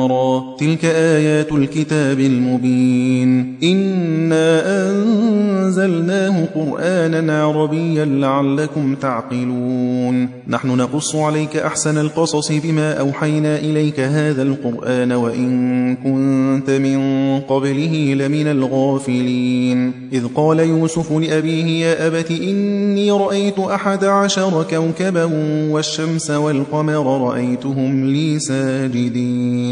را تلك آيات الكتاب المبين. إنا أنزلناه قرآنا عربيا لعلكم تعقلون. نحن نقص عليك أحسن القصص بما أوحينا إليك هذا القرآن وإن كنت من قبله لمن الغافلين. إذ قال يوسف لأبيه يا أبت إني رأيت أحد عشر كوكبا والشمس والقمر رأيتهم لي ساجدين.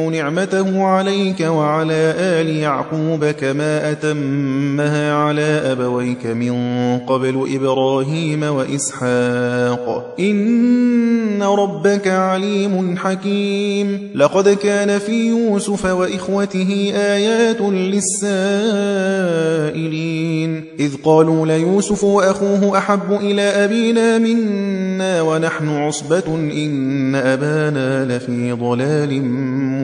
نعمته عليك وعلى آل يعقوب كما أتمها على أبويك من قبل إبراهيم وإسحاق. إن ربك عليم حكيم. لقد كان في يوسف وإخوته آيات للسائلين. إذ قالوا ليوسف وأخوه أحب إلى أبينا منا ونحن عصبة إن أبانا لفي ضلال مبين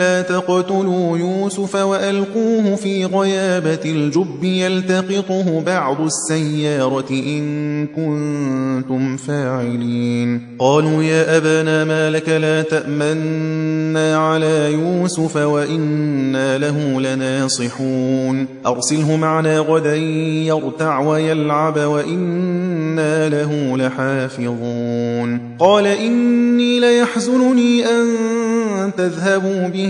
لا تقتلوا يوسف وألقوه في غيابة الجب يلتقطه بعض السيارة إن كنتم فاعلين. قالوا يا أبانا ما لك لا تأمنا على يوسف وإنا له لناصحون. أرسله معنا غدا يرتع ويلعب وإنا له لحافظون. قال إني ليحزنني أن تذهبوا به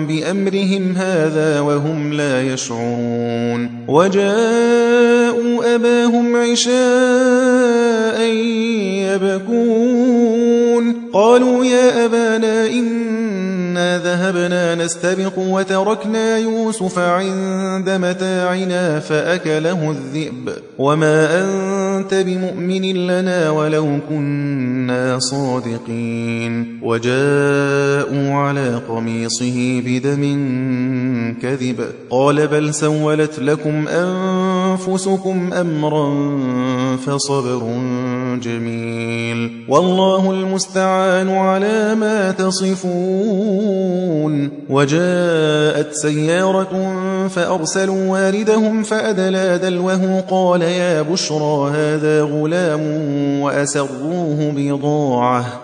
بأمرهم هذا وهم لا يشعرون. وجاءوا أباهم عشاء يبكون. قالوا يا أبانا إنا ذهبنا نستبق وتركنا يوسف عند متاعنا فأكله الذئب. وما أنت بمؤمن لنا ولو كنا صادقين. وجاءوا على قميصه بدم كذب. قال بل سولت لكم أنفسكم أمرا فصبر جميل. والله المستعان. على ما تصفون. وجاءت سيارة فأرسلوا واردهم فأدلى دلوه. قال يا بشرى هذا غلام وأسروه بضاعة.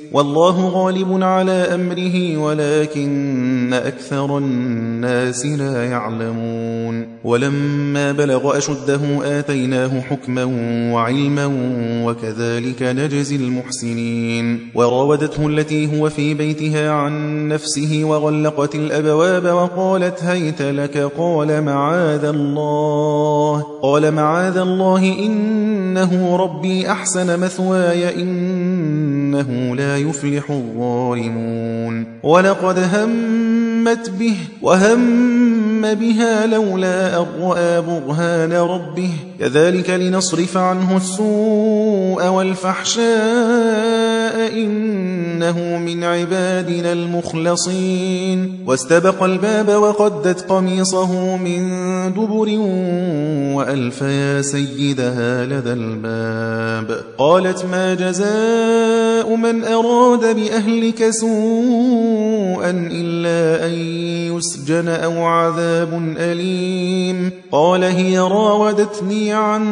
والله غالب على أمره ولكن أكثر الناس لا يعلمون. ولما بلغ أشده آتيناه حكما وعلما وكذلك نجزي المحسنين. وراودته التي هو في بيتها عن نفسه وغلقت الأبواب وقالت هيت لك قال معاذ الله قال معاذ الله إنه ربي أحسن مثواي إنه لا يفلح الظالمون. ولقد همت به وهم هم بها لولا أن رأى برهان ربه. كذلك لنصرف عنه السوء والفحشاء إنه من عبادنا المخلصين. واستبق الباب وقدت قميصه من دبر وألف يا سيدها لدى الباب. قالت ما جزاء من أراد بأهلك سوءا إلا أن يسجن أو عذاب أليم. قال هي راودتني عن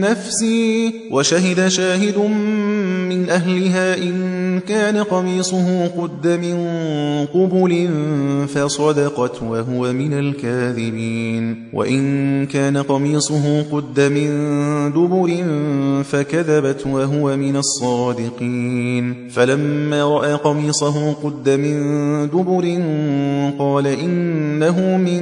نفسي وشهد شاهد من أهلها إن كان قميصه قد من قبل فصدقت وهو من الكاذبين. وإن كان قميصه قد من دبر فكذبت وهو من الصادقين. فلما رأى قميصه قد من دبر قال إنه من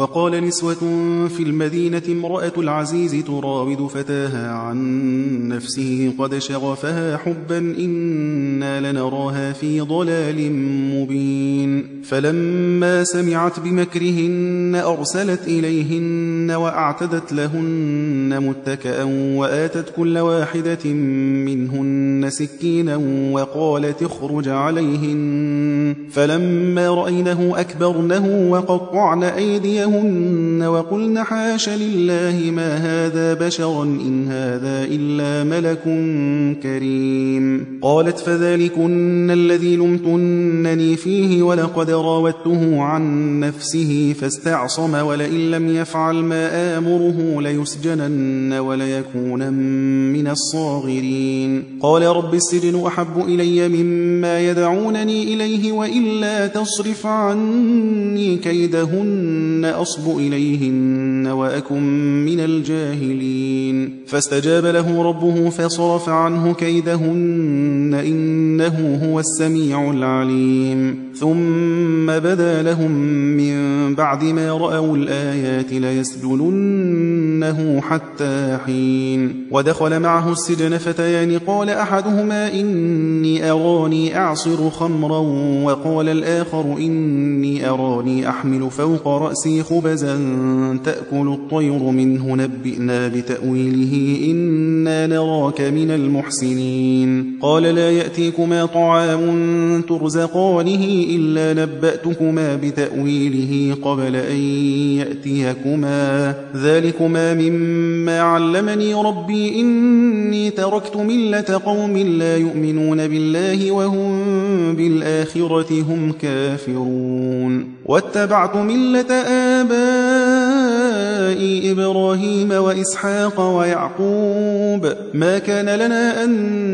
وقال نسوة في المدينة امرأة العزيز تراود فتاها عن نفسه قد شغفها حبا إنا لنراها في ضلال مبين. فلما سمعت بمكرهن أرسلت إليهن وأعتدت لهن متكأا وآتت كل واحدة منهن سكينا وقالت اخرج عليهن. فلما رأينه أكبرنه وقطعن أيديهن وقلن حاش لله ما هذا بشرا إن هذا إلا ملك كريم. قالت فذلكن الذي لمتنني فيه ولقد راودته عن نفسه فاستعصم ولئن لم يفعل ما آمره ليسجنن وليكون من الصاغرين. قال رب السجن أحب إلي مما يدعونني إليه وإلا تصرف عني كيدهن أصب إليهن وأكن من الجاهلين. فاستجاب له ربه فصرف عنه كيدهن إنه هو السميع العليم. ثم بدا لهم من بعد ما رأوا الآيات ليسجننه حتى حين. ودخل معه السجن فتيان قال أحدهما إني أراني أعصر خمرا وقال الآخر إني أراني أحمل فوق رأسي خبزا تأكل الطير منه نبئنا بتأويله إنا نراك من المحسنين. قال لا يأتيكما طعام ترزقانه إلا نبأتكما بتأويله قبل أن يأتيكما. ذلكما مما علمني ربي إني تركت ملة قوم لا يؤمنون بالله وهم بالآخرة هم كافرون. واتبعت ملة آبائي إبراهيم وإسحاق ويعقوب. ما كان لنا أن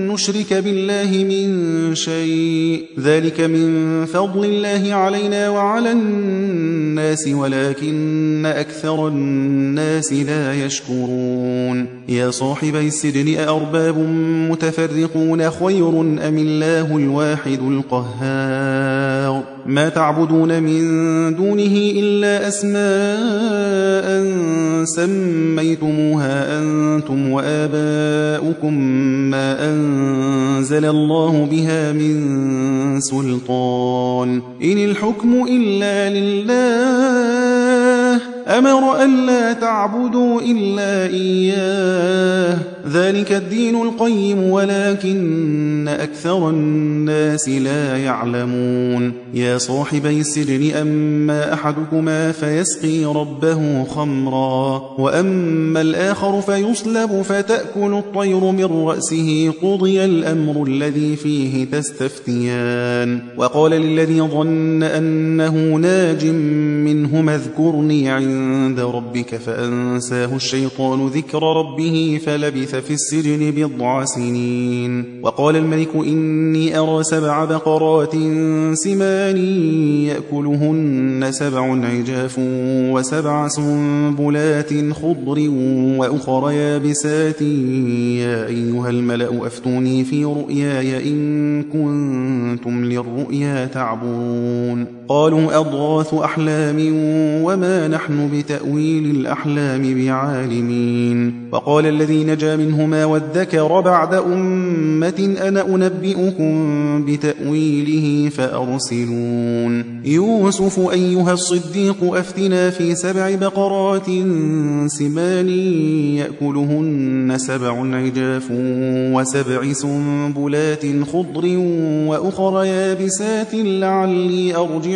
نشرك بالله من شيء. ذلك من فضل الله علينا وعلى الناس ولكن أكثر الناس لا يشكرون يا صاحبي السجن أأرباب متفرقون خير أم الله الواحد القهار؟ ما تعبدون من دونه إلا أسماء سميتموها أنتم وآباؤكم ما أنزل الله بها من سلطان. إن الحكم إلا لله أمر ألا تعبدوا إلا إياه ذلك الدين القيم ولكن أكثر الناس لا يعلمون. يا صاحبي السجن أما أحدكما فيسقي ربه خمرا وأما الآخر فيصلب فتأكل الطير من رأسه قضي الأمر الذي فيه تستفتيان. وقال للذي ظن أنه ناج منهما اذكرني عند ربك فأنساه الشيطان ذكر ربه فلبث في السجن بضع سنين. وقال الملك إني أرى سبع بقرات سمان يأكلهن سبع عجاف وسبع سنبلات خضر وأخر يابسات. يا أيها الملأ أفتوني في رؤياي إن كنتم للرؤيا تعبون. قالوا أضغاث أحلام وما نحن بتأويل الأحلام بعالمين. وقال الذي نجا منهما وادكر بعد أمة أنا أنبئكم بتأويله فأرسلون. يوسف أيها الصديق أفتنا في سبع بقرات سمان يأكلهن سبع عجاف وسبع سنبلات خضر وأخر يابسات لعلي أرجع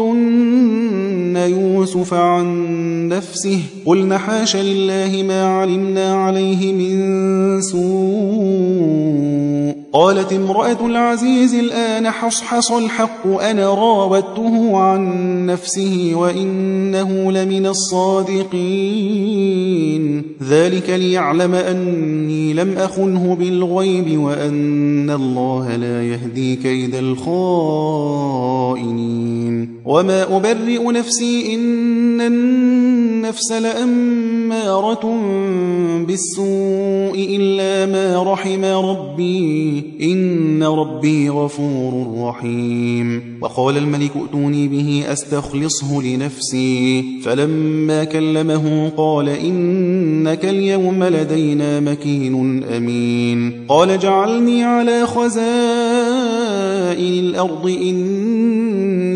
راوتن يوسف عن نفسه. قلن حاش لله ما علمنا عليه من سوء. قالت امرأة العزيز الآن حصحص الحق أنا راودته عن نفسه وإنه لمن الصادقين. ذلك ليعلم أني لم أخنه بالغيب وأن الله لا يهدي كيد الخائنين. وما أبرئ نفسي إن النفس لأمارة بالسوء إلا ما رحم ربي. إن ربي غفور رحيم. وقال الملك ائتوني به أستخلصه لنفسي. فلما كلمه قال إنك اليوم لدينا مكين أمين. قال جعلني على خزائن الأرض إني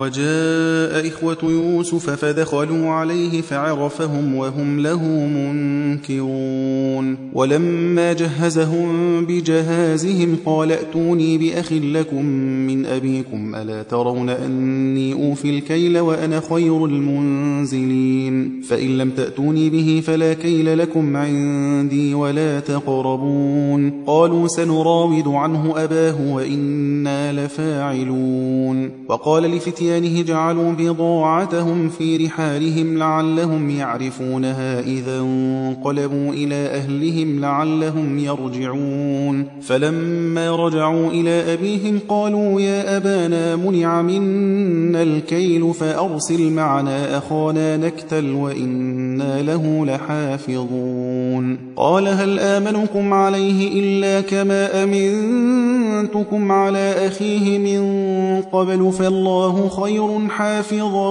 وجاء إخوة يوسف فدخلوا عليه فعرفهم وهم له منكرون. ولما جهزهم بجهازهم قال ائتوني بأخ لكم من أبيكم ألا ترون أني أوفي الكيل وأنا خير المنزلين؟ فإن لم تأتوني به فلا كيل لكم عندي ولا تقربون. قالوا سنراود عنه أباه وإنا لفاعلون. وقال لفتيان فتيانه جعلوا بضاعتهم في رحالهم لعلهم يعرفونها إذا انقلبوا إلى أهلهم لعلهم يرجعون. فلما رجعوا إلى أبيهم قالوا يا أبانا منع منا الكيل فأرسل معنا أخانا نكتل وإنا له لحافظون. قال هل آمنكم عليه إلا كما أمنتكم على أخيه من قبل فالله خير حافظا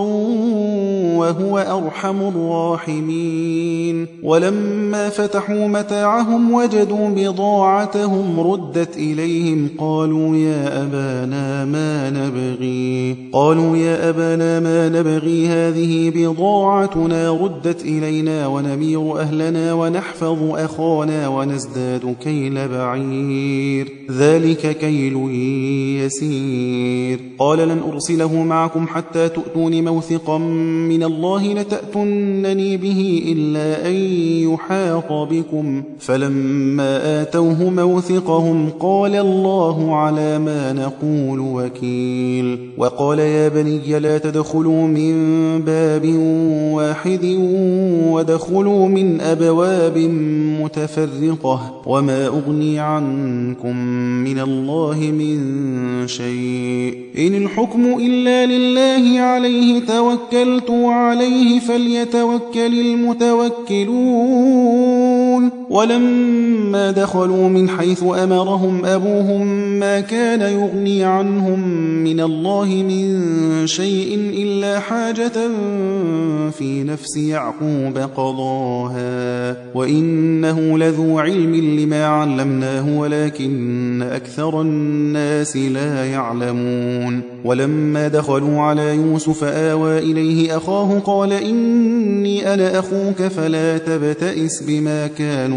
وهو أرحم الراحمين. ولما فتحوا متاعهم وجدوا بضاعتهم ردت إليهم قالوا يا أبانا ما نبغي. قالوا يا أبانا ما نبغي هذه بضاعتنا ردت إلينا ونمير أهلنا ونحفظ أخانا ونزداد كيل بعير. ذلك كيل يسير. قال لن أرسله مع معكم حتى تؤتون موثقا من الله لتأتنني به إلا أن يحاط بكم. فلما آتوه موثقهم قال الله على ما نقول وكيل. وقال يا بني لا تدخلوا من باب واحد ودخلوا من أبواب متفرقة وما أغني عنكم من الله من شيء. إن الحكم إلا لله عليه توكلت وعليه فليتوكل المتوكلون. ولما دخلوا من حيث أمرهم أبوهم ما كان يغني عنهم من الله من شيء إلا حاجة في نفس يعقوب قضاها وإنه لذو علم لما علمناه ولكن أكثر الناس لا يعلمون ولما دخلوا على يوسف آوى إليه أخاه قال إني أنا أخوك فلا تبتئس بما كانوا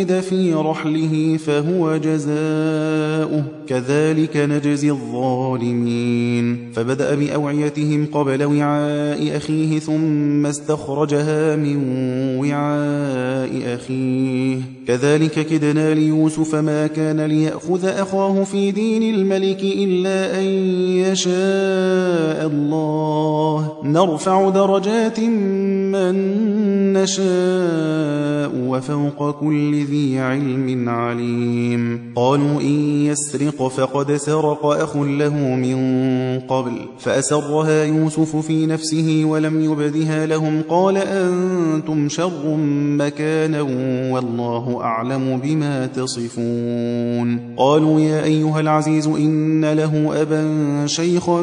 وجد في رحله فهو جزاؤه. كذلك نجزي الظالمين. فبدأ بأوعيتهم قبل وعاء أخيه ثم استخرجها من وعاء أخيه. كذلك كدنا ليوسف ما كان ليأخذ أخاه في دين الملك إلا أن يشاء الله. نرفع درجات من نشاء وفوق كل ذي علم عليم. قالوا إن يسرق فقد سرق أخ له من قبل فأسرها يوسف في نفسه ولم يبدها لهم. قال أنتم شر مكانا والله أعلم بما تصفون. قالوا يا أيها العزيز إن له أبا شيخا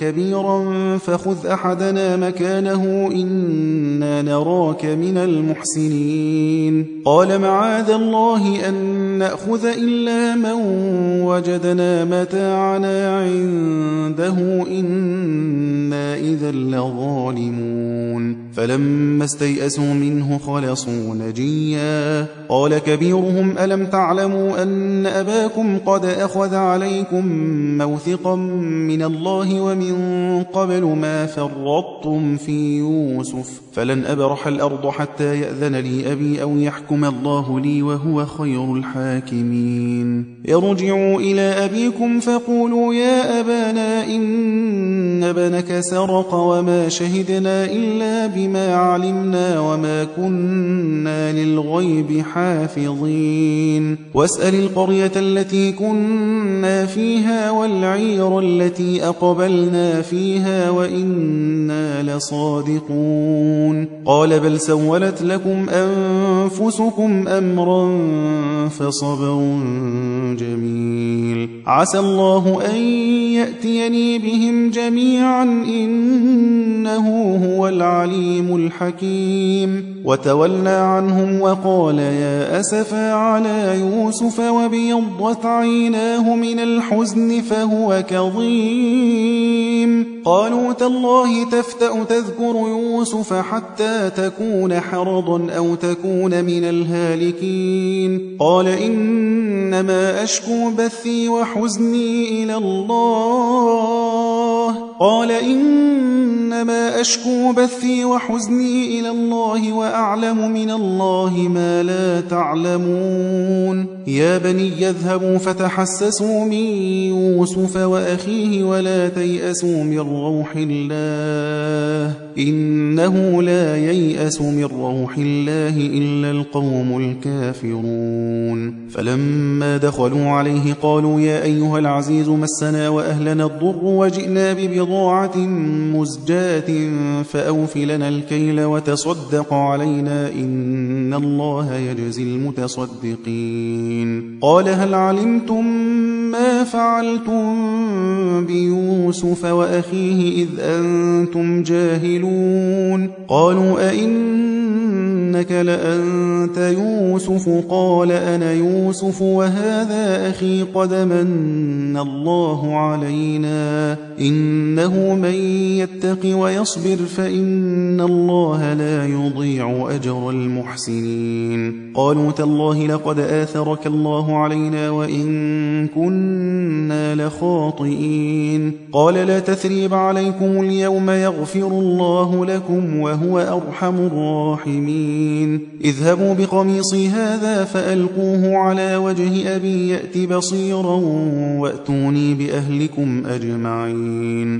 كبيرا فخذ أحدنا مكانه إنا نراك من المحسنين. قال معاذ الله أن نأخذ إلا من وجدنا متاعنا عنده إنا إذا لظالمون فلما استيئسوا منه خلصوا نجيا. قال كبيرهم ألم تعلموا أن أباكم قد أخذ عليكم موثقا من الله ومن قبل ما فرطتم في يوسف؟ فلن أبرح الأرض حتى يأذن لي أبي أو يحكم الله لي وهو خير الحاكمين. ارجعوا إلى أبيكم فقولوا يا أبانا إن بنك سرق وما شهدنا إلا بما علمنا وما كنا للغيب حافظين. واسأل القرية التي كنا فيها والعير التي أقبلنا فيها وإنا لصادقون. قال بل سولت لكم أنفسكم أمرا فصبر جميل. عسى الله أن يأتيني بهم جميعا إنه هو العليم. الحكيم. وتولى عنهم وقال يا أسفا على يوسف وبيضت عيناه من الحزن فهو كظيم. قالوا تالله تفتأ تذكر يوسف حتى تكون حرضا أو تكون من الهالكين. قال إنما أشكو بثي وحزني إلى الله. قال إنما أشكو بثي وحزني إلى الله وأعلم من الله ما لا تعلمون. يا بني يذهبوا فتحسسوا من يوسف وأخيه ولا تيأسوا من روح الله. إنه لا ييأس من روح الله إلا القوم الكافرون. فلما دخلوا عليه قالوا يا أيها العزيز مسنا وأهلنا الضر وجئنا ببضاعة مزجاة فأوف لنا الكيل وتصدق علينا إن الله يجزي المتصدقين. قال هل علمتم ما فعلتم بيوسف وأخيه إذ أنتم جاهلون؟ قالوا أئنك لأنت يوسف؟ قال أنا يوسف وهذا أخي قد من الله علينا. إنه من يتق ويصبر فإن الله لا يضيع أجر المحسنين. قالوا تالله لقد آثرك الله علينا وإن كنا لخاطئين. قال لا تثريب عليكم اليوم يغفر الله لكم وهو أرحم الراحمين. اذهبوا بقميصي هذا فألقوه على وجه أبي يأت بصيرا وأتوني بأهلكم أجمعين.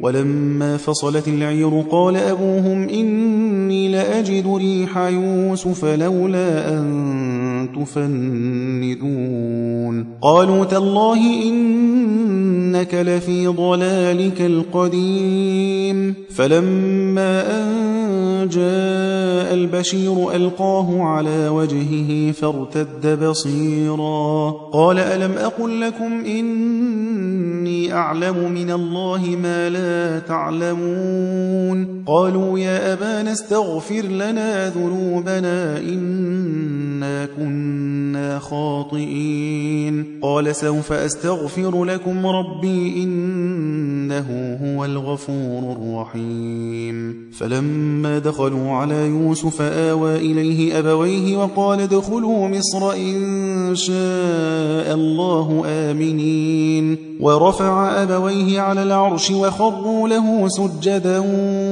ولما فصلت العير قال أبوهم إني لأجد ريح يوسف لولا أن تفندون. قالوا تالله إنك لفي ضلالك القديم. فلما أن جاء البشير ألقاه على وجهه فارتد بصيرا. قال ألم أقل لكم إني أعلم من الله ما لا تعلمون. قالوا يا أبانا استغفر لنا ذنوبنا إنا كنا خاطئين. قال سوف أستغفر لكم ربي إنه هو الغفور الرحيم. فلما دخلوا على يوسف آوى إليه أبويه وقال ادخلوا مصر إن شاء الله آمنين. ورفع أبويه على العرش وخروا له سجدا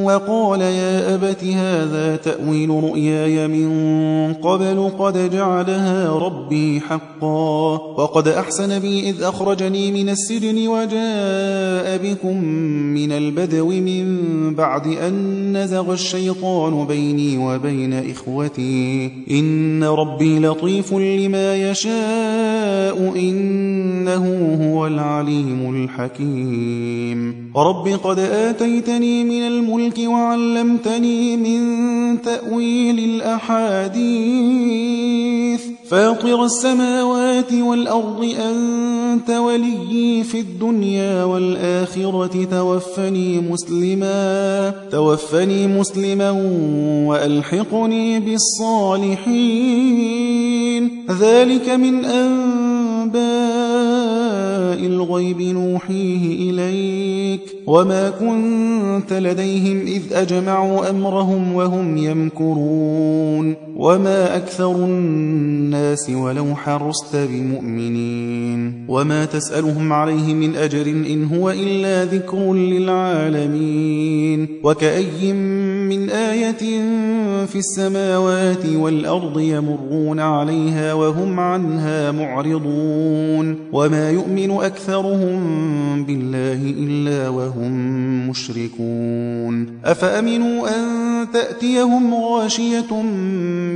وقال يا أبت هذا تأويل رؤياي من قبل قد جعلها ربي حقا وقد أحسن بي إذ أخرجني من السجن وجاء بكم من البدو من بعد أن نزغ الشيطان بيني وبين إخوتي. إن ربي لطيف لما يشاء إنه هو العليم الحكيم. رب قد آتيتني من الملك وعلمتني من تأويل الأحاديث فاطر السماوات والأرض أنت وليي في الدنيا والآخرة توفني مسلما توفني مسلما وألحقني بالصالحين ذلك من أنباء الغيب نوحيه إليك وما كنت لديهم إذ أجمعوا أمرهم وهم يمكرون وما أكثر الناس ولو حرصت بمؤمنين وما تسألهم عليه من أجر إن هو إلا ذكر للعالمين وكأي من آية في السماوات والأرض يمرون عليها وهم عنها معرضون وما يؤمن أكثرهم بالله إلا وهم مشركون. أفأمنوا أن تأتيهم غاشية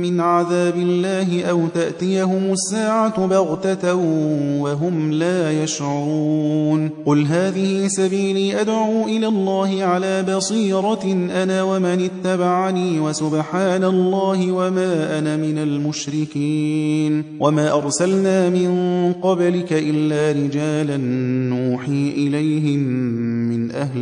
من عذاب الله أو تأتيهم الساعة بغتة وهم لا يشعرون؟ قل هذه سبيلي أدعو إلى الله على بصيرة أنا ومن اتبعني وسبحان الله وما أنا من المشركين. وما أرسلنا من قبلك إلا رجالا نوحي إليهم من أهل